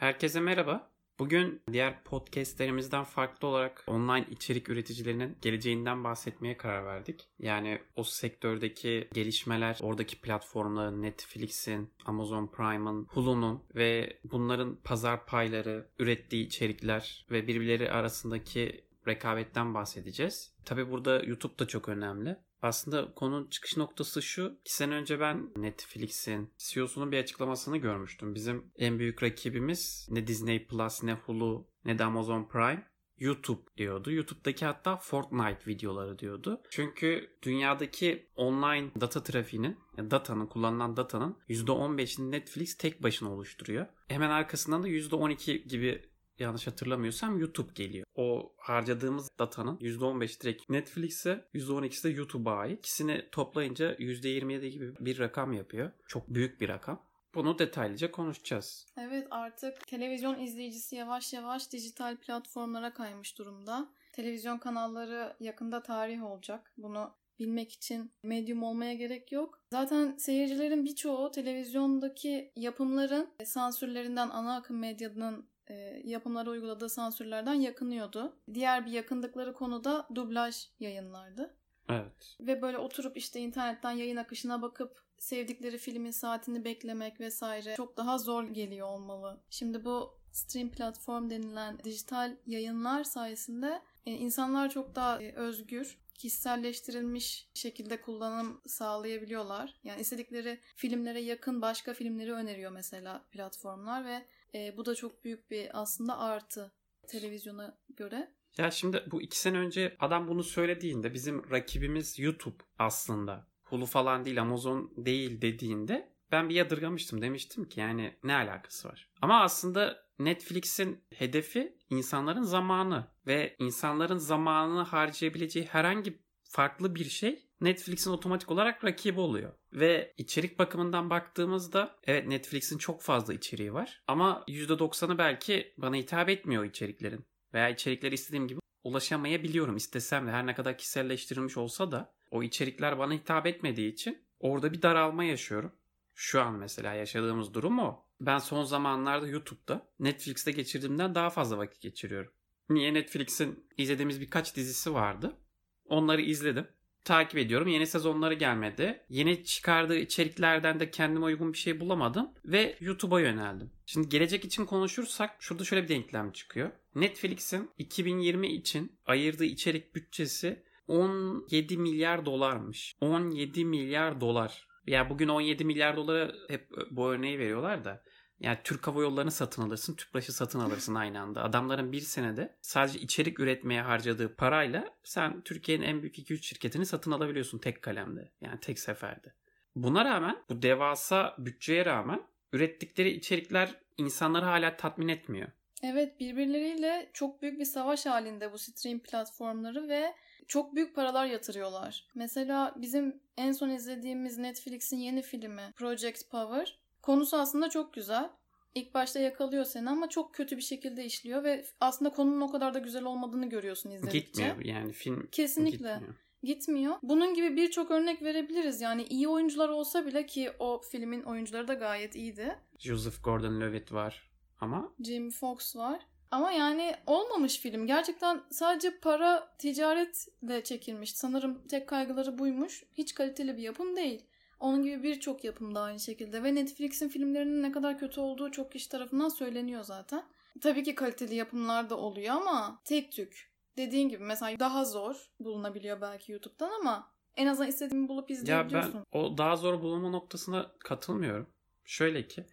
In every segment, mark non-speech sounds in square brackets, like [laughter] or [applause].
Herkese merhaba. Bugün diğer podcastlerimizden farklı olarak online içerik üreticilerinin geleceğinden bahsetmeye karar verdik. Yani o sektördeki gelişmeler, oradaki platformların, Netflix'in, Amazon Prime'ın, Hulu'nun ve bunların pazar payları, ürettiği içerikler ve birbirleri arasındaki rekabetten bahsedeceğiz. Tabi burada YouTube da çok önemli. Aslında konunun çıkış noktası şu. İki sene önce ben Netflix'in CEO'sunun bir açıklamasını görmüştüm. Bizim en büyük rakibimiz ne Disney Plus ne Hulu ne de Amazon Prime. YouTube diyordu. YouTube'daki hatta Fortnite videoları diyordu. Çünkü dünyadaki online data trafiğinin, datanın, kullanılan datanın %15'ini Netflix tek başına oluşturuyor. Hemen arkasından da %12 gibi yanlış hatırlamıyorsam YouTube geliyor. O harcadığımız datanın %15 direkt Netflix'e %12'si de YouTube'a ait. İkisini toplayınca %27 gibi bir rakam yapıyor. Çok büyük bir rakam. Bunu detaylıca konuşacağız. Evet artık televizyon izleyicisi yavaş yavaş dijital platformlara kaymış durumda. Televizyon kanalları yakında tarih olacak. Bunu bilmek için medyum olmaya gerek yok. Zaten seyircilerin birçoğu televizyondaki yapımların sansürlerinden ana akım medyanın e, yapımlara uyguladığı sansürlerden yakınıyordu. Diğer bir yakındıkları konu da dublaj yayınlardı. Evet. Ve böyle oturup işte internetten yayın akışına bakıp sevdikleri filmin saatini beklemek vesaire çok daha zor geliyor olmalı. Şimdi bu stream platform denilen dijital yayınlar sayesinde e, insanlar çok daha e, özgür, kişiselleştirilmiş şekilde kullanım sağlayabiliyorlar. Yani istedikleri filmlere yakın başka filmleri öneriyor mesela platformlar ve e, bu da çok büyük bir aslında artı televizyona göre. Ya şimdi bu iki sene önce adam bunu söylediğinde bizim rakibimiz YouTube aslında. Hulu falan değil Amazon değil dediğinde ben bir yadırgamıştım. Demiştim ki yani ne alakası var? Ama aslında Netflix'in hedefi insanların zamanı ve insanların zamanını harcayabileceği herhangi farklı bir şey Netflix'in otomatik olarak rakibi oluyor. Ve içerik bakımından baktığımızda evet Netflix'in çok fazla içeriği var ama %90'ı belki bana hitap etmiyor içeriklerin. Veya içerikleri istediğim gibi ulaşamayabiliyorum istesem de her ne kadar kişiselleştirilmiş olsa da o içerikler bana hitap etmediği için orada bir daralma yaşıyorum. Şu an mesela yaşadığımız durum o. Ben son zamanlarda YouTube'da Netflix'te geçirdiğimden daha fazla vakit geçiriyorum. Niye Netflix'in izlediğimiz birkaç dizisi vardı. Onları izledim takip ediyorum. Yeni sezonları gelmedi. Yeni çıkardığı içeriklerden de kendime uygun bir şey bulamadım ve YouTube'a yöneldim. Şimdi gelecek için konuşursak şurada şöyle bir denklem çıkıyor. Netflix'in 2020 için ayırdığı içerik bütçesi 17 milyar dolarmış. 17 milyar dolar. Ya bugün 17 milyar dolara hep bu örneği veriyorlar da yani Türk Hava Yolları'nı satın alırsın, Tüpraş'ı satın alırsın aynı anda. Adamların bir senede sadece içerik üretmeye harcadığı parayla sen Türkiye'nin en büyük 2-3 şirketini satın alabiliyorsun tek kalemde. Yani tek seferde. Buna rağmen bu devasa bütçeye rağmen ürettikleri içerikler insanları hala tatmin etmiyor. Evet birbirleriyle çok büyük bir savaş halinde bu stream platformları ve çok büyük paralar yatırıyorlar. Mesela bizim en son izlediğimiz Netflix'in yeni filmi Project Power Konusu aslında çok güzel. İlk başta yakalıyor seni ama çok kötü bir şekilde işliyor ve aslında konunun o kadar da güzel olmadığını görüyorsun izledikçe. Gitmiyor yani film Kesinlikle. Gitmiyor. Gitmiyor. Bunun gibi birçok örnek verebiliriz. Yani iyi oyuncular olsa bile ki o filmin oyuncuları da gayet iyiydi. Joseph Gordon-Levitt var ama. Jamie Foxx var. Ama yani olmamış film. Gerçekten sadece para ticaretle çekilmiş. Sanırım tek kaygıları buymuş. Hiç kaliteli bir yapım değil. Onun gibi birçok yapım da aynı şekilde ve Netflix'in filmlerinin ne kadar kötü olduğu çok kişi tarafından söyleniyor zaten. Tabii ki kaliteli yapımlar da oluyor ama tek tük. Dediğin gibi mesela daha zor bulunabiliyor belki YouTube'dan ama en azından istediğimi bulup izleyebiliyorsun. Ya ben o daha zor bulunma noktasına katılmıyorum. Şöyle ki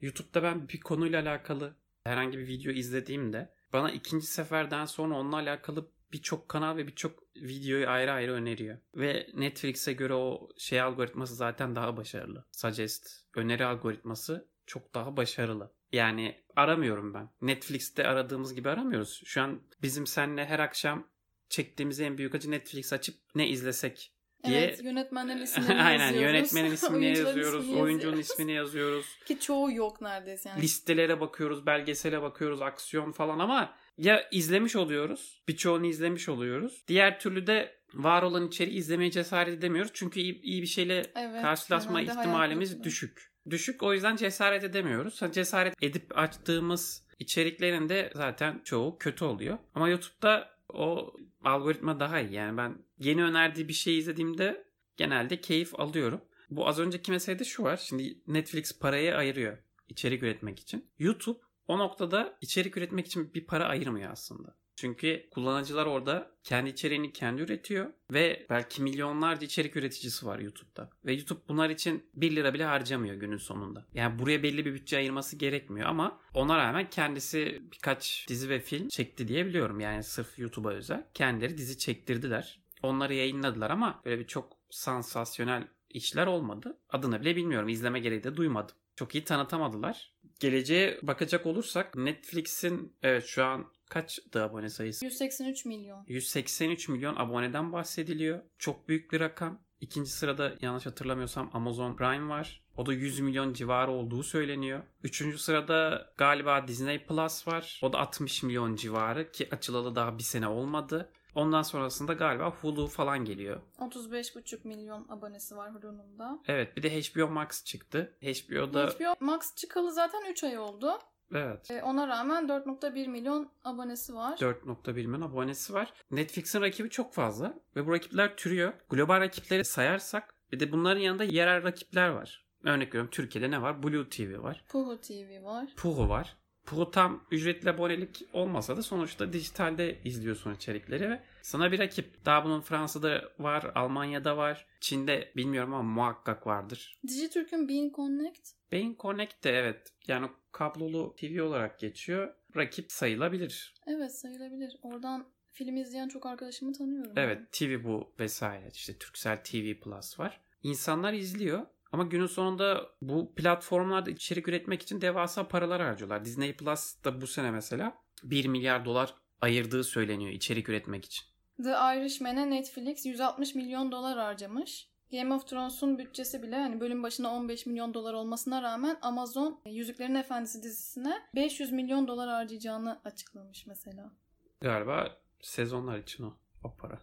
YouTube'da ben bir konuyla alakalı herhangi bir video izlediğimde bana ikinci seferden sonra onunla alakalı birçok kanal ve birçok videoyu ayrı ayrı öneriyor. Ve Netflix'e göre o şey algoritması zaten daha başarılı. Suggest, öneri algoritması çok daha başarılı. Yani aramıyorum ben. Netflix'te aradığımız gibi aramıyoruz. Şu an bizim seninle her akşam çektiğimiz en büyük acı Netflix açıp ne izlesek diye. Evet yönetmenlerin [laughs] isimlerini Aynen, yazıyoruz. yönetmenin ismini [laughs] yazıyoruz. ismini oyuncunun yazıyoruz. ismini yazıyoruz. Ki çoğu yok neredeyse yani. Listelere bakıyoruz, belgesele bakıyoruz, aksiyon falan ama ya izlemiş oluyoruz. Birçoğunu izlemiş oluyoruz. Diğer türlü de var olan içeriği izlemeye cesaret edemiyoruz. Çünkü iyi, iyi bir şeyle Evet, karşılaşma ihtimalimiz düşük. düşük o yüzden cesaret edemiyoruz. Ha, cesaret edip açtığımız içeriklerin de zaten çoğu kötü oluyor. Ama YouTube'da o algoritma daha iyi. Yani ben yeni önerdiği bir şey izlediğimde genelde keyif alıyorum. Bu az önceki meselede şu var. Şimdi Netflix parayı ayırıyor içerik üretmek için. YouTube o noktada içerik üretmek için bir para ayırmıyor aslında. Çünkü kullanıcılar orada kendi içeriğini kendi üretiyor ve belki milyonlarca içerik üreticisi var YouTube'da. Ve YouTube bunlar için 1 lira bile harcamıyor günün sonunda. Yani buraya belli bir bütçe ayırması gerekmiyor ama ona rağmen kendisi birkaç dizi ve film çekti diye biliyorum. Yani sırf YouTube'a özel. Kendileri dizi çektirdiler. Onları yayınladılar ama böyle bir çok sansasyonel işler olmadı. Adını bile bilmiyorum. İzleme gereği de duymadım. Çok iyi tanıtamadılar. Geleceğe bakacak olursak Netflix'in evet şu an kaçtı abone sayısı? 183 milyon. 183 milyon aboneden bahsediliyor. Çok büyük bir rakam. İkinci sırada yanlış hatırlamıyorsam Amazon Prime var. O da 100 milyon civarı olduğu söyleniyor. Üçüncü sırada galiba Disney Plus var. O da 60 milyon civarı ki açılalı daha bir sene olmadı. Ondan sonrasında galiba Hulu falan geliyor. 35,5 milyon abonesi var Hulu'nun da. Evet bir de HBO Max çıktı. HBO'da... HBO Max çıkalı zaten 3 ay oldu. Evet. E, ona rağmen 4.1 milyon abonesi var. 4.1 milyon abonesi var. Netflix'in rakibi çok fazla ve bu rakipler türüyor. Global rakipleri sayarsak bir de bunların yanında yerel rakipler var. Örnek veriyorum Türkiye'de ne var? Blue TV var. Puhu TV var. Puhu var. Puhu tam ücretli abonelik olmasa da sonuçta dijitalde izliyorsun içerikleri ve sana bir rakip. Daha bunun Fransa'da var, Almanya'da var. Çin'de bilmiyorum ama muhakkak vardır. Dijitürk'ün Bean Connect. Bean Connect de evet. Yani kablolu TV olarak geçiyor. Rakip sayılabilir. Evet sayılabilir. Oradan film izleyen çok arkadaşımı tanıyorum. Evet TV bu vesaire. İşte Turkcell TV Plus var. İnsanlar izliyor. Ama günün sonunda bu platformlarda içerik üretmek için devasa paralar harcıyorlar. Disney Plus da bu sene mesela 1 milyar dolar ayırdığı söyleniyor içerik üretmek için. The Irishman'e Netflix 160 milyon dolar harcamış. Game of Thrones'un bütçesi bile hani bölüm başına 15 milyon dolar olmasına rağmen Amazon Yüzüklerin Efendisi dizisine 500 milyon dolar harcayacağını açıklamış mesela. Galiba sezonlar için o, o para.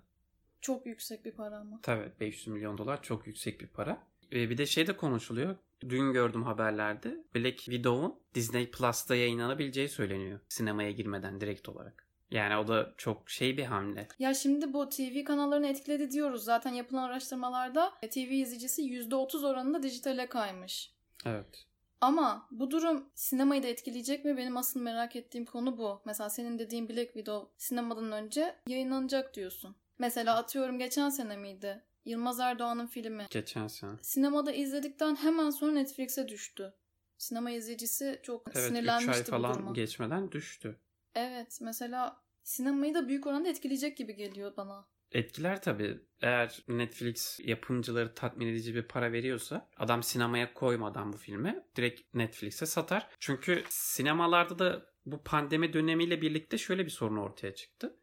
Çok yüksek bir para ama. Tabii 500 milyon dolar çok yüksek bir para. Ve bir de şey de konuşuluyor. Dün gördüm haberlerde. Black Widow'un Disney Plus'ta yayınlanabileceği söyleniyor. Sinemaya girmeden direkt olarak. Yani o da çok şey bir hamle. Ya şimdi bu TV kanallarını etkiledi diyoruz. Zaten yapılan araştırmalarda TV izleyicisi %30 oranında dijitale kaymış. Evet. Ama bu durum sinemayı da etkileyecek mi? Benim asıl merak ettiğim konu bu. Mesela senin dediğin Black Widow sinemadan önce yayınlanacak diyorsun. Mesela atıyorum geçen sene miydi? Yılmaz Erdoğan'ın filmi. Geçen sene. Sinemada izledikten hemen sonra Netflix'e düştü. Sinema izleyicisi çok Evet 3 sinirlenmişti ay bu falan duruma. geçmeden düştü. Evet mesela sinemayı da büyük oranda etkileyecek gibi geliyor bana. Etkiler tabii. Eğer Netflix yapımcıları tatmin edici bir para veriyorsa adam sinemaya koymadan bu filmi direkt Netflix'e satar. Çünkü sinemalarda da bu pandemi dönemiyle birlikte şöyle bir sorun ortaya çıktı.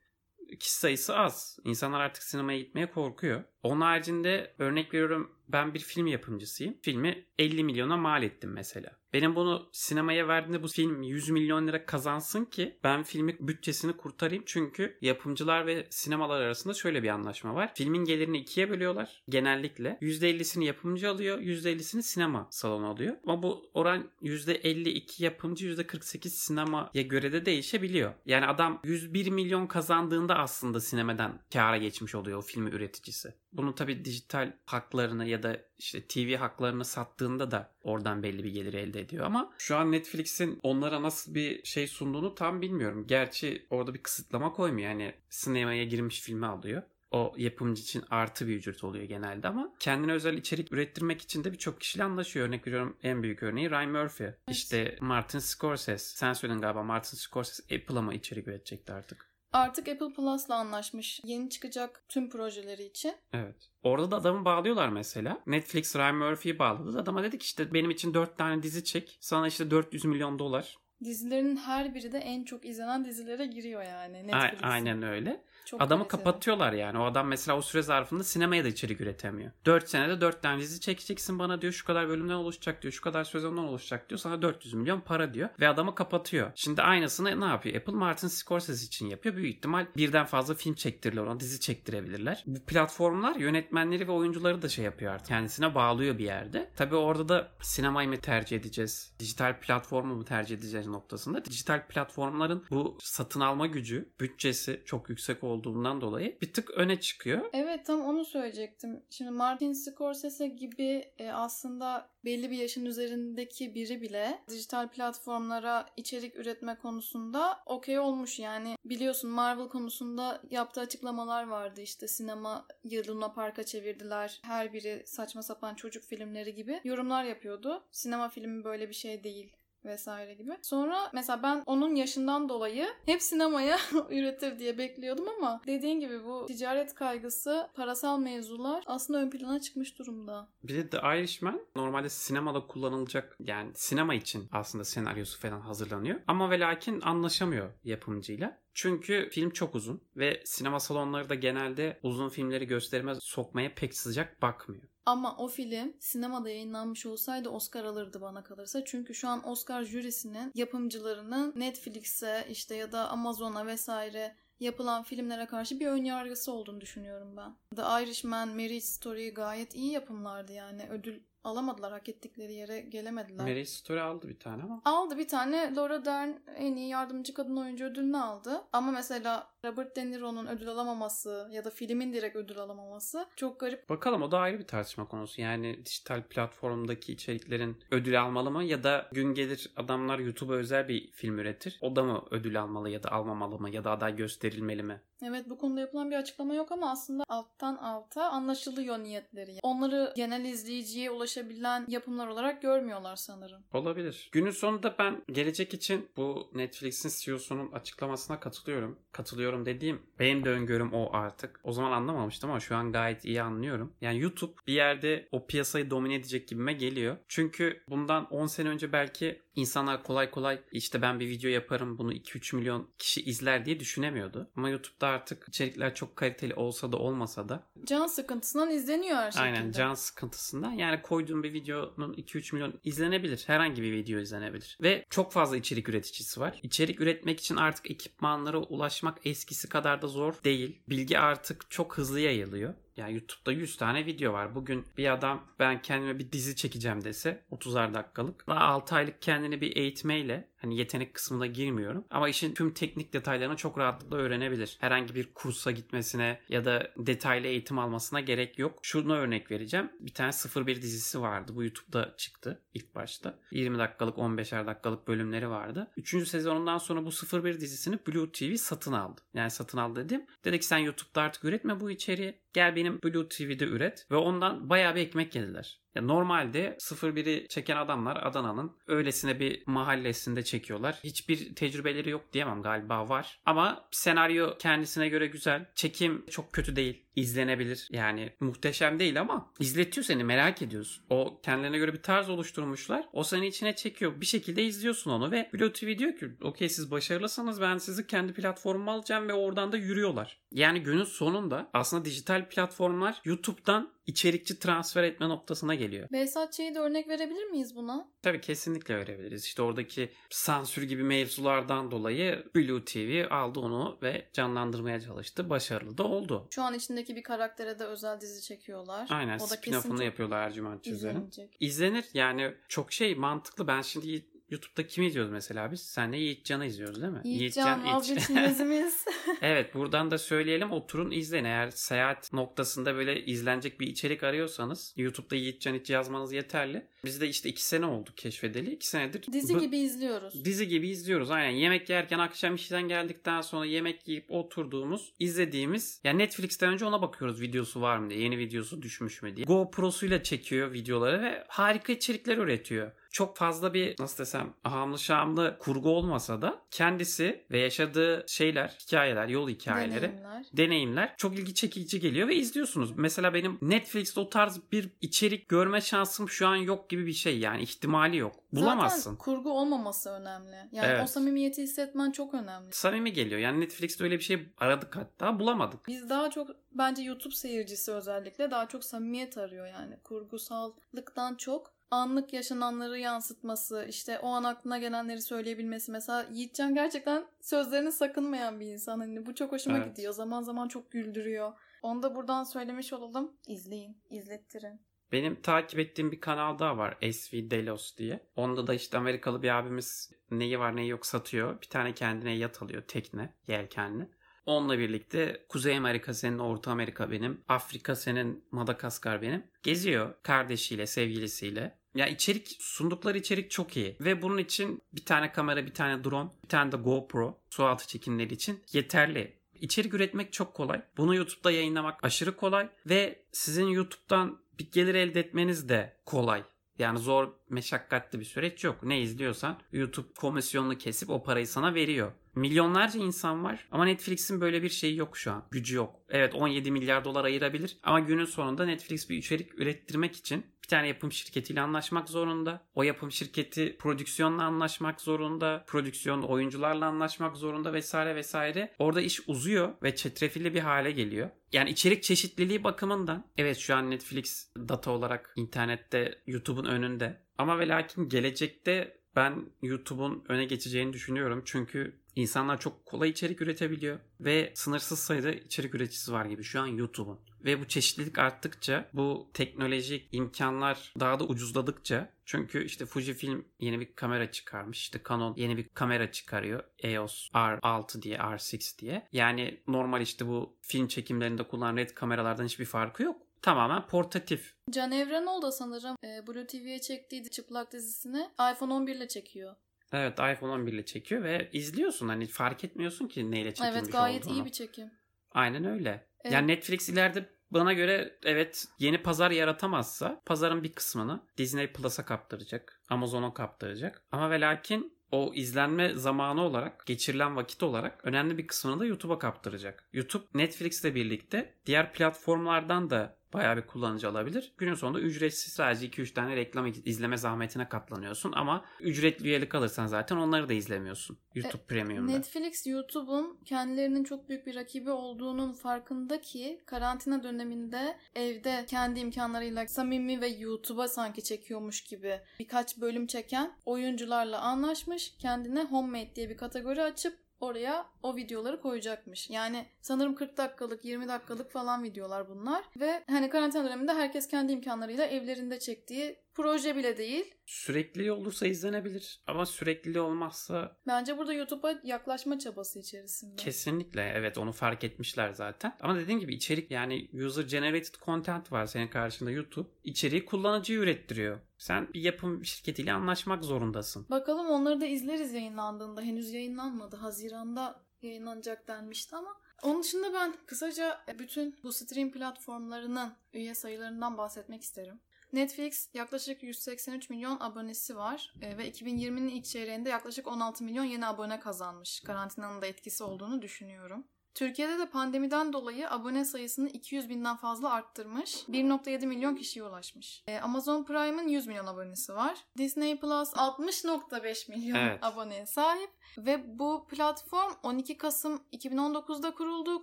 Kişi sayısı az. İnsanlar artık sinemaya gitmeye korkuyor. Onun haricinde örnek veriyorum ben bir film yapımcısıyım. Filmi 50 milyona mal ettim mesela. Benim bunu sinemaya verdiğinde bu film 100 milyon lira kazansın ki ben filmi bütçesini kurtarayım. Çünkü yapımcılar ve sinemalar arasında şöyle bir anlaşma var. Filmin gelirini ikiye bölüyorlar genellikle. %50'sini yapımcı alıyor, %50'sini sinema salonu alıyor. Ama bu oran %52 yapımcı, %48 sinemaya göre de değişebiliyor. Yani adam 101 milyon kazandığında aslında sinemadan kâra geçmiş oluyor o filmi üreticisi. Bunu tabii dijital haklarını ya da işte TV haklarını sattığında da oradan belli bir gelir elde ediyor ama şu an Netflix'in onlara nasıl bir şey sunduğunu tam bilmiyorum. Gerçi orada bir kısıtlama koymuyor. Yani sinemaya girmiş filmi alıyor. O yapımcı için artı bir ücret oluyor genelde ama kendine özel içerik ürettirmek için de birçok kişiyle anlaşıyor. Örnek veriyorum en büyük örneği Ryan Murphy. İşte Martin Scorsese. Sen söyledin galiba Martin Scorsese Apple'a mı içerik üretecekti artık? Artık Apple Plus'la anlaşmış yeni çıkacak tüm projeleri için. Evet. Orada da adamı bağlıyorlar mesela. Netflix Ryan Murphy'yi bağladı. Adama dedik işte benim için 4 tane dizi çek. Sana işte 400 milyon dolar. Dizilerin her biri de en çok izlenen dizilere giriyor yani. A- Netflix'in. aynen öyle. Çok Adamı kaliteli. kapatıyorlar yani. O adam mesela o süre zarfında sinemaya da içerik üretemiyor. 4 senede 4 tane dizi çekeceksin bana diyor. Şu kadar bölümden oluşacak diyor. Şu kadar sezondan oluşacak diyor. Sana 400 milyon para diyor. Ve adamı kapatıyor. Şimdi aynısını ne yapıyor? Apple Martin Scorsese için yapıyor. Büyük ihtimal birden fazla film çektirirler ona. Dizi çektirebilirler. Bu platformlar yönetmenleri ve oyuncuları da şey yapıyor artık. Kendisine bağlıyor bir yerde. Tabii orada da sinemayı mı tercih edeceğiz? Dijital platformu mu tercih edeceğiz noktasında. Dijital platformların bu satın alma gücü, bütçesi çok yüksek olduğundan dolayı bir tık öne çıkıyor. Evet tam onu söyleyecektim. Şimdi Martin Scorsese gibi e, aslında belli bir yaşın üzerindeki biri bile dijital platformlara içerik üretme konusunda okey olmuş. Yani biliyorsun Marvel konusunda yaptığı açıklamalar vardı. İşte sinema Luna Park'a çevirdiler. Her biri saçma sapan çocuk filmleri gibi yorumlar yapıyordu. Sinema filmi böyle bir şey değil vesaire gibi. Sonra mesela ben onun yaşından dolayı hep sinemaya [laughs] üretir diye bekliyordum ama dediğin gibi bu ticaret kaygısı, parasal mevzular aslında ön plana çıkmış durumda. Bir de The Irishman normalde sinemada kullanılacak yani sinema için aslında senaryosu falan hazırlanıyor. Ama ve lakin anlaşamıyor yapımcıyla. Çünkü film çok uzun ve sinema salonları da genelde uzun filmleri gösterime sokmaya pek sıcak bakmıyor. Ama o film sinemada yayınlanmış olsaydı Oscar alırdı bana kalırsa. Çünkü şu an Oscar jürisinin yapımcılarının Netflix'e işte ya da Amazon'a vesaire yapılan filmlere karşı bir ön yargısı olduğunu düşünüyorum ben. The Irishman, Marriage Story gayet iyi yapımlardı yani. Ödül alamadılar, hak ettikleri yere gelemediler. Marriage Story aldı bir tane ama. Aldı bir tane Laura Dern en iyi yardımcı kadın oyuncu ödülünü aldı. Ama mesela Robert De Niro'nun ödül alamaması ya da filmin direkt ödül alamaması çok garip. Bakalım o da ayrı bir tartışma konusu. Yani dijital platformdaki içeriklerin ödül almalı mı ya da gün gelir adamlar YouTube'a özel bir film üretir. O da mı ödül almalı ya da almamalı mı ya da aday gösterilmeli mi? Evet bu konuda yapılan bir açıklama yok ama aslında alttan alta anlaşılıyor niyetleri. Onları genel izleyiciye ulaşabilen yapımlar olarak görmüyorlar sanırım. Olabilir. Günün sonunda ben gelecek için bu Netflix'in CEO'sunun açıklamasına katılıyorum. Katılıyorum dediğim benim de öngörüm o artık. O zaman anlamamıştım ama şu an gayet iyi anlıyorum. Yani YouTube bir yerde o piyasayı domine edecek gibime geliyor. Çünkü bundan 10 sene önce belki insanlar kolay kolay işte ben bir video yaparım bunu 2-3 milyon kişi izler diye düşünemiyordu. Ama YouTube'da artık içerikler çok kaliteli olsa da olmasa da Can sıkıntısından izleniyor her şekilde. Aynen can sıkıntısından. Yani koyduğum bir videonun 2-3 milyon izlenebilir. Herhangi bir video izlenebilir. Ve çok fazla içerik üreticisi var. İçerik üretmek için artık ekipmanlara ulaşmak eskisi kadar da zor değil. Bilgi artık çok hızlı yayılıyor. Yani YouTube'da 100 tane video var. Bugün bir adam ben kendime bir dizi çekeceğim dese 30'ar dakikalık. Daha 6 aylık kendini bir eğitmeyle hani yetenek kısmına girmiyorum. Ama işin tüm teknik detaylarını çok rahatlıkla öğrenebilir. Herhangi bir kursa gitmesine ya da detaylı eğitim almasına gerek yok. Şunu örnek vereceğim. Bir tane 01 dizisi vardı. Bu YouTube'da çıktı ilk başta. 20 dakikalık 15'er dakikalık bölümleri vardı. 3. sezonundan sonra bu 01 dizisini Blue TV satın aldı. Yani satın aldı dedim. Dedi ki sen YouTube'da artık üretme bu içeriği. Gel benim Blue TV'de üret. Ve ondan bayağı bir ekmek yediler. Normalde 01'i çeken adamlar Adana'nın öylesine bir mahallesinde çekiyorlar. Hiçbir tecrübeleri yok diyemem galiba var. Ama senaryo kendisine göre güzel. Çekim çok kötü değil. izlenebilir. Yani muhteşem değil ama izletiyor seni merak ediyorsun. O kendilerine göre bir tarz oluşturmuşlar. O seni içine çekiyor. Bir şekilde izliyorsun onu ve Blue TV diyor ki okey siz başarılısınız ben sizi kendi platformuma alacağım ve oradan da yürüyorlar. Yani günün sonunda aslında dijital platformlar YouTube'dan içerikçi transfer etme noktasına geliyor. Behzatçı'yı da örnek verebilir miyiz buna? Tabii kesinlikle verebiliriz. İşte oradaki sansür gibi mevzulardan dolayı Blue TV aldı onu ve canlandırmaya çalıştı. Başarılı da oldu. Şu an içindeki bir karaktere de özel dizi çekiyorlar. Aynen O da spin-off'unu yapıyorlar Ercüment izlenecek. İzlenir yani çok şey mantıklı. Ben şimdi YouTube'da kimi izliyoruz mesela biz? Senle Yiğitcan'ı izliyoruz değil mi? Yiğitcan İç- vazgeçilmezimiz. [laughs] [laughs] evet buradan da söyleyelim oturun izleyin. Eğer seyahat noktasında böyle izlenecek bir içerik arıyorsanız YouTube'da Yiğitcan hiç yazmanız yeterli. Biz de işte iki sene oldu keşfedeli. iki senedir Dizi bu- gibi izliyoruz. Dizi gibi izliyoruz aynen. Yemek yerken akşam işten geldikten sonra yemek yiyip oturduğumuz, izlediğimiz. Yani Netflix'ten önce ona bakıyoruz videosu var mı diye. Yeni videosu düşmüş mü diye. GoPro'suyla çekiyor videoları ve harika içerikler üretiyor. Çok fazla bir nasıl desem ahamlı şamlı kurgu olmasa da kendisi ve yaşadığı şeyler, hikayeler, yol hikayeleri, deneyimler. deneyimler çok ilgi çekici geliyor ve izliyorsunuz. Mesela benim Netflix'te o tarz bir içerik görme şansım şu an yok gibi bir şey yani ihtimali yok. Bulamazsın. Zaten kurgu olmaması önemli. Yani evet. o samimiyeti hissetmen çok önemli. Samimi geliyor. Yani Netflix'te öyle bir şey aradık hatta bulamadık. Biz daha çok bence YouTube seyircisi özellikle daha çok samimiyet arıyor yani. Kurgusallıktan çok anlık yaşananları yansıtması, işte o an aklına gelenleri söyleyebilmesi. Mesela Yiğitcan gerçekten sözlerini sakınmayan bir insan. Hani bu çok hoşuma evet. gidiyor. Zaman zaman çok güldürüyor. Onu da buradan söylemiş olalım. İzleyin, izlettirin. Benim takip ettiğim bir kanal daha var. SV Delos diye. Onda da işte Amerikalı bir abimiz neyi var neyi yok satıyor. Bir tane kendine yat alıyor tekne, yelkenli. Onunla birlikte Kuzey Amerika senin, Orta Amerika benim, Afrika senin, Madagaskar benim. Geziyor kardeşiyle, sevgilisiyle. Ya içerik sundukları içerik çok iyi ve bunun için bir tane kamera, bir tane drone, bir tane de GoPro sualtı çekimleri için yeterli. İçerik üretmek çok kolay. Bunu YouTube'da yayınlamak aşırı kolay ve sizin YouTube'dan bir gelir elde etmeniz de kolay. Yani zor, meşakkatli bir süreç yok. Ne izliyorsan YouTube komisyonunu kesip o parayı sana veriyor. Milyonlarca insan var ama Netflix'in böyle bir şeyi yok şu an. Gücü yok. Evet 17 milyar dolar ayırabilir ama günün sonunda Netflix bir içerik ürettirmek için bir tane yapım şirketiyle anlaşmak zorunda. O yapım şirketi prodüksiyonla anlaşmak zorunda. Prodüksiyon oyuncularla anlaşmak zorunda vesaire vesaire. Orada iş uzuyor ve çetrefilli bir hale geliyor. Yani içerik çeşitliliği bakımından evet şu an Netflix data olarak internette YouTube'un önünde. Ama ve lakin gelecekte ben YouTube'un öne geçeceğini düşünüyorum. Çünkü insanlar çok kolay içerik üretebiliyor ve sınırsız sayıda içerik üreticisi var gibi şu an YouTube'un. Ve bu çeşitlilik arttıkça, bu teknolojik imkanlar daha da ucuzladıkça çünkü işte Fujifilm yeni bir kamera çıkarmış. İşte Canon yeni bir kamera çıkarıyor. EOS R6 diye, R6 diye. Yani normal işte bu film çekimlerinde kullanılan red kameralardan hiçbir farkı yok tamamen portatif. Can Evrenoğlu da sanırım e, Blue TV'ye çektiği çıplak dizisini iPhone 11 ile çekiyor. Evet iPhone 11 ile çekiyor ve izliyorsun hani fark etmiyorsun ki neyle çekilmiş Evet gayet olduğunu. iyi bir çekim. Aynen öyle. Evet. Yani Netflix ileride bana göre evet yeni pazar yaratamazsa pazarın bir kısmını Disney Plus'a kaptıracak. Amazon'a kaptıracak. Ama ve lakin o izlenme zamanı olarak, geçirilen vakit olarak önemli bir kısmını da YouTube'a kaptıracak. YouTube Netflix'le birlikte diğer platformlardan da bayağı bir kullanıcı alabilir. Günün sonunda ücretsiz sadece 2-3 tane reklam izleme zahmetine katlanıyorsun ama ücretli üyelik alırsan zaten onları da izlemiyorsun YouTube e, Premium'da. Netflix YouTube'un kendilerinin çok büyük bir rakibi olduğunun farkında ki karantina döneminde evde kendi imkanlarıyla samimi ve YouTube'a sanki çekiyormuş gibi birkaç bölüm çeken oyuncularla anlaşmış. Kendine Homemade diye bir kategori açıp oraya o videoları koyacakmış. Yani sanırım 40 dakikalık, 20 dakikalık falan videolar bunlar. Ve hani karantina döneminde herkes kendi imkanlarıyla evlerinde çektiği proje bile değil. Sürekli olursa izlenebilir ama sürekli olmazsa... Bence burada YouTube'a yaklaşma çabası içerisinde. Kesinlikle evet onu fark etmişler zaten. Ama dediğim gibi içerik yani user generated content var senin karşında YouTube. İçeriği kullanıcı ürettiriyor. Sen bir yapım şirketiyle anlaşmak zorundasın. Bakalım onları da izleriz yayınlandığında. Henüz yayınlanmadı. Haziranda yayınlanacak denmişti ama onun dışında ben kısaca bütün bu stream platformlarının üye sayılarından bahsetmek isterim. Netflix yaklaşık 183 milyon abonesi var e, ve 2020'nin ilk çeyreğinde yaklaşık 16 milyon yeni abone kazanmış. Karantinanın da etkisi olduğunu düşünüyorum. Türkiye'de de pandemiden dolayı abone sayısını 200 binden fazla arttırmış. 1.7 milyon kişiye ulaşmış. Ee, Amazon Prime'ın 100 milyon abonesi var. Disney Plus 60.5 milyon evet. aboneye sahip. Ve bu platform 12 Kasım 2019'da kuruldu.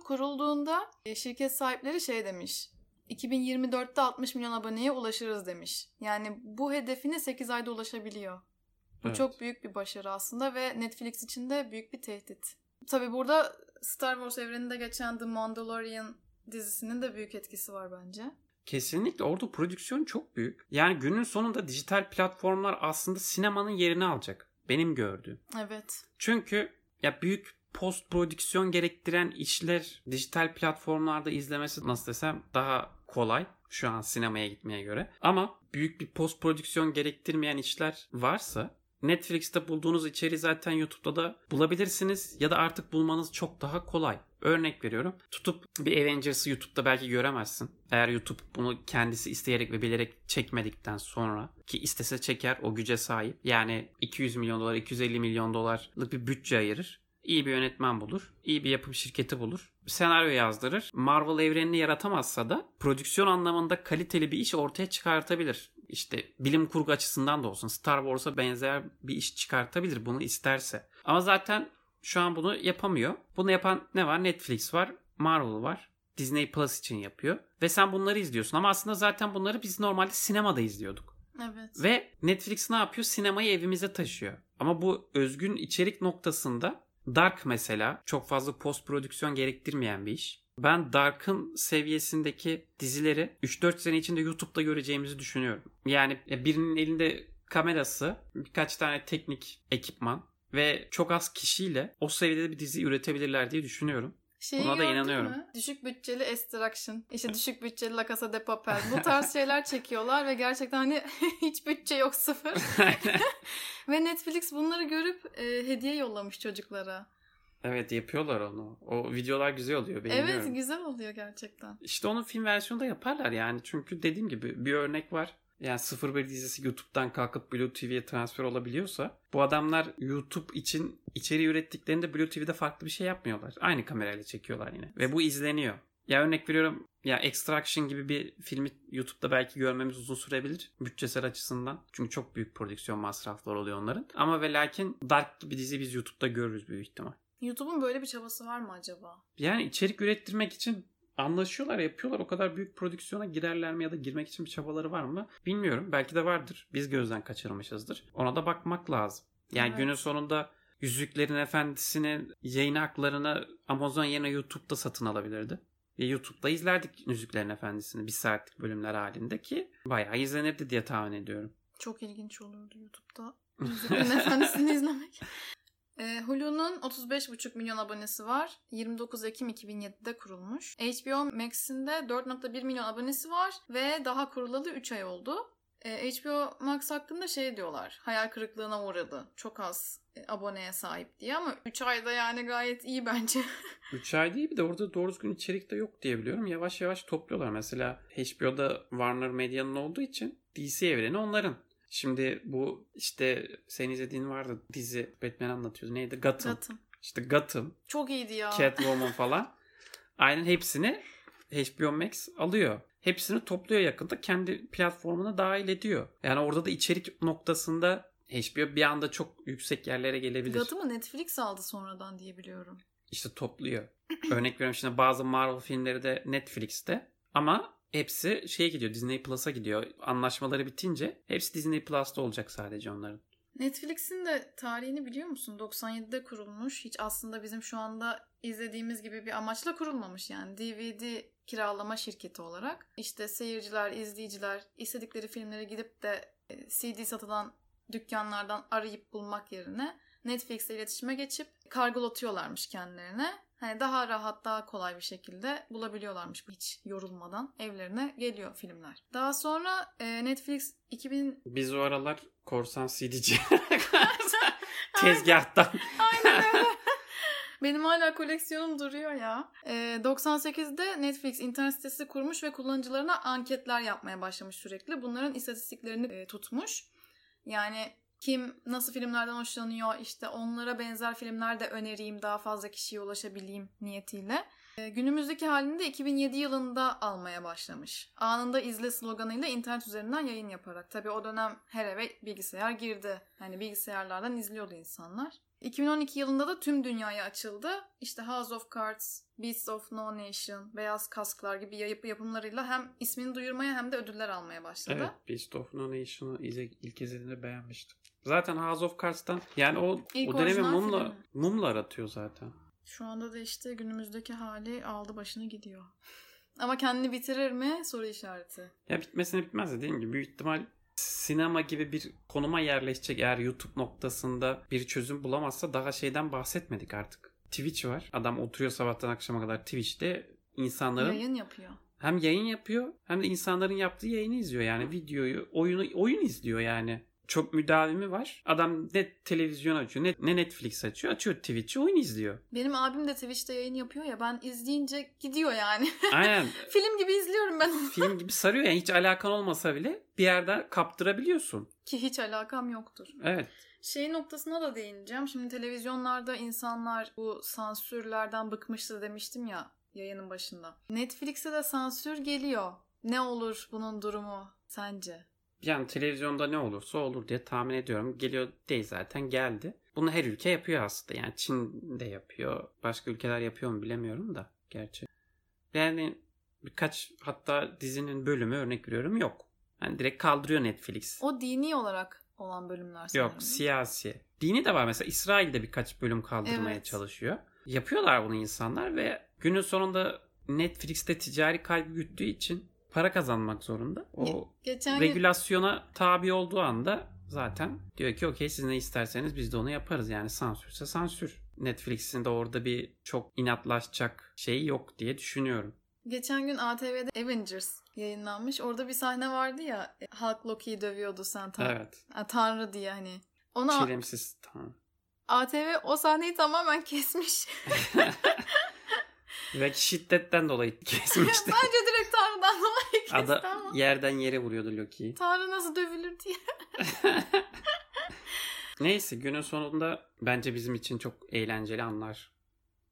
Kurulduğunda e, şirket sahipleri şey demiş. 2024'te 60 milyon aboneye ulaşırız demiş. Yani bu hedefine 8 ayda ulaşabiliyor. Bu evet. çok büyük bir başarı aslında ve Netflix için de büyük bir tehdit. Tabi burada Star Wars evreninde geçen The Mandalorian dizisinin de büyük etkisi var bence. Kesinlikle orada prodüksiyon çok büyük. Yani günün sonunda dijital platformlar aslında sinemanın yerini alacak. Benim gördüğüm. Evet. Çünkü ya büyük post prodüksiyon gerektiren işler dijital platformlarda izlemesi nasıl desem daha kolay şu an sinemaya gitmeye göre. Ama büyük bir post prodüksiyon gerektirmeyen işler varsa Netflix'te bulduğunuz içeriği zaten YouTube'da da bulabilirsiniz ya da artık bulmanız çok daha kolay. Örnek veriyorum. Tutup bir Avengers'ı YouTube'da belki göremezsin. Eğer YouTube bunu kendisi isteyerek ve bilerek çekmedikten sonra ki istese çeker o güce sahip. Yani 200 milyon dolar, 250 milyon dolarlık bir bütçe ayırır. İyi bir yönetmen bulur. iyi bir yapım şirketi bulur. Senaryo yazdırır. Marvel evrenini yaratamazsa da prodüksiyon anlamında kaliteli bir iş ortaya çıkartabilir. İşte bilim kurgu açısından da olsun Star Wars'a benzer bir iş çıkartabilir bunu isterse. Ama zaten şu an bunu yapamıyor. Bunu yapan ne var? Netflix var, Marvel var. Disney Plus için yapıyor. Ve sen bunları izliyorsun ama aslında zaten bunları biz normalde sinemada izliyorduk. Evet. Ve Netflix ne yapıyor? Sinemayı evimize taşıyor. Ama bu özgün içerik noktasında Dark mesela çok fazla post prodüksiyon gerektirmeyen bir iş. Ben Dark'ın seviyesindeki dizileri 3-4 sene içinde YouTube'da göreceğimizi düşünüyorum. Yani birinin elinde kamerası, birkaç tane teknik ekipman ve çok az kişiyle o seviyede bir dizi üretebilirler diye düşünüyorum. Şeyi Buna da inanıyorum. mü? Düşük bütçeli Extraction. İşte düşük bütçeli La Casa de Papel. Bu tarz [laughs] şeyler çekiyorlar ve gerçekten hani [laughs] hiç bütçe yok sıfır. [laughs] ve Netflix bunları görüp e, hediye yollamış çocuklara. evet yapıyorlar onu. O videolar güzel oluyor beğeniyorum. Evet güzel oluyor gerçekten. İşte onun film versiyonu da yaparlar yani. Çünkü dediğim gibi bir örnek var. Yani 01 dizisi YouTube'dan kalkıp Blue TV'ye transfer olabiliyorsa bu adamlar YouTube için içeriği ürettiklerinde Blue TV'de farklı bir şey yapmıyorlar. Aynı kamerayla çekiyorlar yine. Ve bu izleniyor. Ya örnek veriyorum ya Extraction gibi bir filmi YouTube'da belki görmemiz uzun sürebilir bütçesel açısından. Çünkü çok büyük prodüksiyon masrafları oluyor onların. Ama ve lakin Dark gibi dizi biz YouTube'da görürüz büyük ihtimal. YouTube'un böyle bir çabası var mı acaba? Yani içerik ürettirmek için anlaşıyorlar, yapıyorlar. O kadar büyük prodüksiyona girerler mi ya da girmek için bir çabaları var mı? Bilmiyorum. Belki de vardır. Biz gözden kaçırmışızdır. Ona da bakmak lazım. Yani Evet. günün sonunda Yüzüklerin Efendisi'nin yayın haklarını Amazon yerine YouTube'da satın alabilirdi. Ve YouTube'da izlerdik Yüzüklerin Efendisi'ni bir saatlik bölümler halinde ki bayağı izlenirdi diye tahmin ediyorum. Çok ilginç olurdu YouTube'da. Yüzüklerin [laughs] Efendisi'ni izlemek. E, Hulu'nun 35,5 milyon abonesi var. 29 Ekim 2007'de kurulmuş. HBO Max'in de 4,1 milyon abonesi var ve daha kurulalı 3 ay oldu. E, HBO Max hakkında şey diyorlar. Hayal kırıklığına uğradı. Çok az e, aboneye sahip diye ama 3 ayda yani gayet iyi bence. [laughs] 3 ay değil bir de orada doğru düzgün içerik de yok diye biliyorum. Yavaş yavaş topluyorlar. Mesela HBO'da Warner Media'nın olduğu için DC evreni onların. Şimdi bu işte senin izlediğin vardı dizi Batman anlatıyordu. Neydi? Gotham. Gotham. İşte Gotham, Çok iyiydi ya. Catwoman [laughs] falan. Aynen hepsini HBO Max alıyor. Hepsini topluyor yakında kendi platformuna dahil ediyor. Yani orada da içerik noktasında HBO bir anda çok yüksek yerlere gelebilir. Gotham'ı Netflix aldı sonradan diye biliyorum. işte topluyor. Örnek veriyorum şimdi bazı Marvel filmleri de Netflix'te ama hepsi şeye gidiyor Disney Plus'a gidiyor. Anlaşmaları bitince hepsi Disney Plus'ta olacak sadece onların. Netflix'in de tarihini biliyor musun? 97'de kurulmuş. Hiç aslında bizim şu anda izlediğimiz gibi bir amaçla kurulmamış yani. DVD kiralama şirketi olarak. İşte seyirciler, izleyiciler istedikleri filmlere gidip de e, CD satılan dükkanlardan arayıp bulmak yerine Netflix'le iletişime geçip kargolatıyorlarmış kendilerine. Hani daha rahat, daha kolay bir şekilde bulabiliyorlarmış hiç yorulmadan. Evlerine geliyor filmler. Daha sonra e, Netflix 2000 Biz o aralar korsan CD'ci [laughs] tezgahtan Aynen öyle. [laughs] Benim hala koleksiyonum duruyor ya. Ee, 98'de Netflix internet sitesi kurmuş ve kullanıcılarına anketler yapmaya başlamış sürekli. Bunların istatistiklerini e, tutmuş. Yani kim nasıl filmlerden hoşlanıyor işte onlara benzer filmler de önereyim daha fazla kişiye ulaşabileyim niyetiyle. Ee, günümüzdeki halini de 2007 yılında almaya başlamış. Anında izle sloganıyla internet üzerinden yayın yaparak. Tabii o dönem her eve bilgisayar girdi. Yani bilgisayarlardan izliyordu insanlar. 2012 yılında da tüm dünyaya açıldı. İşte House of Cards, Beasts of No Nation, Beyaz Kasklar gibi yayıp yapımlarıyla hem ismini duyurmaya hem de ödüller almaya başladı. Evet Beast of No Nation'ı ilk izlediğimde beğenmiştim. Zaten House of Cards'tan yani o İlk o dönemi mumla, filmi. mumla aratıyor zaten. Şu anda da işte günümüzdeki hali aldı başını gidiyor. Ama kendini bitirir mi? Soru işareti. Ya bitmesine bitmez de dediğim gibi büyük ihtimal sinema gibi bir konuma yerleşecek eğer YouTube noktasında bir çözüm bulamazsa daha şeyden bahsetmedik artık. Twitch var. Adam oturuyor sabahtan akşama kadar Twitch'te insanların Yayın yapıyor. hem yayın yapıyor hem de insanların yaptığı yayını izliyor. Yani videoyu, oyunu oyun izliyor yani. Çok müdavimi var. Adam ne televizyon açıyor ne, ne Netflix açıyor. Açıyor Twitch'i oyun izliyor. Benim abim de Twitch'te yayın yapıyor ya ben izleyince gidiyor yani. [laughs] Aynen. Film gibi izliyorum ben onu. Film gibi sarıyor yani hiç alakan olmasa bile bir yerde kaptırabiliyorsun. Ki hiç alakam yoktur. Evet. Şey noktasına da değineceğim. Şimdi televizyonlarda insanlar bu sansürlerden bıkmıştı demiştim ya yayının başında. Netflix'e de sansür geliyor. Ne olur bunun durumu sence? Yani televizyonda ne olursa olur diye tahmin ediyorum. Geliyor değil zaten geldi. Bunu her ülke yapıyor aslında. Yani Çin de yapıyor. Başka ülkeler yapıyor mu bilemiyorum da gerçi. Yani birkaç hatta dizinin bölümü örnek veriyorum yok. Yani direkt kaldırıyor Netflix. O dini olarak olan bölümler sanırım. Yok siyasi. Dini de var mesela İsrail'de birkaç bölüm kaldırmaya Evet. çalışıyor. Yapıyorlar bunu insanlar ve günün sonunda Netflix'te ticari kaybı güttüğü için para kazanmak zorunda. O Geçen gün regülasyona tabi olduğu anda zaten diyor ki okey siz ne isterseniz biz de onu yaparız. Yani sansürse sansür. Netflix'in de orada bir çok inatlaşacak şey yok diye düşünüyorum. Geçen gün ATV'de Avengers yayınlanmış. Orada bir sahne vardı ya e, Hulk Loki'yi dövüyordu sen tan- Evet. Ha, Tanrı diye hani. Ona Çilemsiz tamam. ATV o sahneyi tamamen kesmiş. [laughs] Belki şiddetten dolayı [laughs] kesmişti. Bence direkt Tanrı'dan dolayı [laughs] kesti Ada ama. yerden yere vuruyordu Loki'yi. [laughs] Tanrı nasıl dövülür diye. [laughs] Neyse günün sonunda bence bizim için çok eğlenceli anlar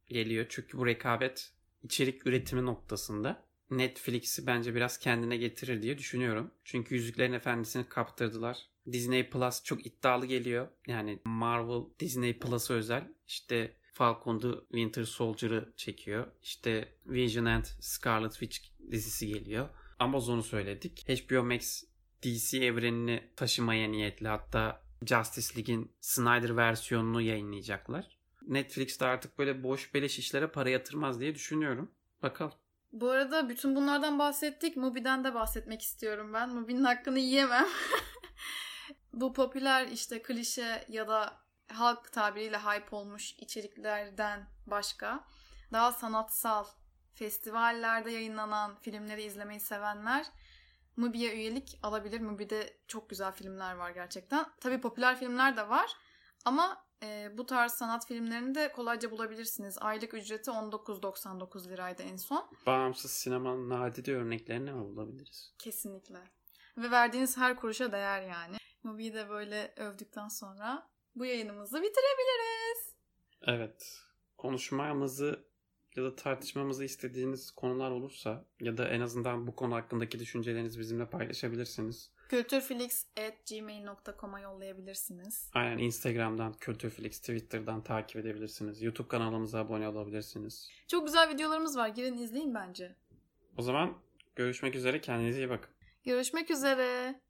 geliyor. Çünkü bu rekabet içerik üretimi noktasında Netflix'i bence biraz kendine getirir diye düşünüyorum. Çünkü Yüzüklerin Efendisi'ni kaptırdılar. Disney Plus çok iddialı geliyor. Yani Marvel Disney Plus'a özel. İşte Falcon the Winter Soldier'ı çekiyor. İşte Vision and Scarlet Witch dizisi geliyor. Amazon'u söyledik. HBO Max DC evrenini taşımaya niyetli. Hatta Justice League'in Snyder versiyonunu yayınlayacaklar. Netflix'te artık böyle boş beleş işlere para yatırmaz diye düşünüyorum. Bakalım. Bu arada bütün bunlardan bahsettik. Mubi'den de bahsetmek istiyorum ben. Mubi'nin hakkını yiyemem. [laughs] Bu popüler işte klişe ya da halk tabiriyle hype olmuş içeriklerden başka daha sanatsal festivallerde yayınlanan filmleri izlemeyi sevenler Mubi'ye üyelik alabilir. Mubi'de çok güzel filmler var gerçekten. Tabii popüler filmler de var ama e, bu tarz sanat filmlerini de kolayca bulabilirsiniz. Aylık ücreti 19.99 liraydı en son. Bağımsız sinemanın nadide örneklerini mi bulabiliriz? Kesinlikle. Ve verdiğiniz her kuruşa değer yani. Mubi'yi de böyle övdükten sonra bu yayınımızı bitirebiliriz. Evet. Konuşmamızı ya da tartışmamızı istediğiniz konular olursa ya da en azından bu konu hakkındaki düşüncelerinizi bizimle paylaşabilirsiniz. Kültürflix.gmail.com'a yollayabilirsiniz. Aynen Instagram'dan, Kültürflix, Twitter'dan takip edebilirsiniz. YouTube kanalımıza abone olabilirsiniz. Çok güzel videolarımız var. Girin izleyin bence. O zaman görüşmek üzere. Kendinize iyi bakın. Görüşmek üzere.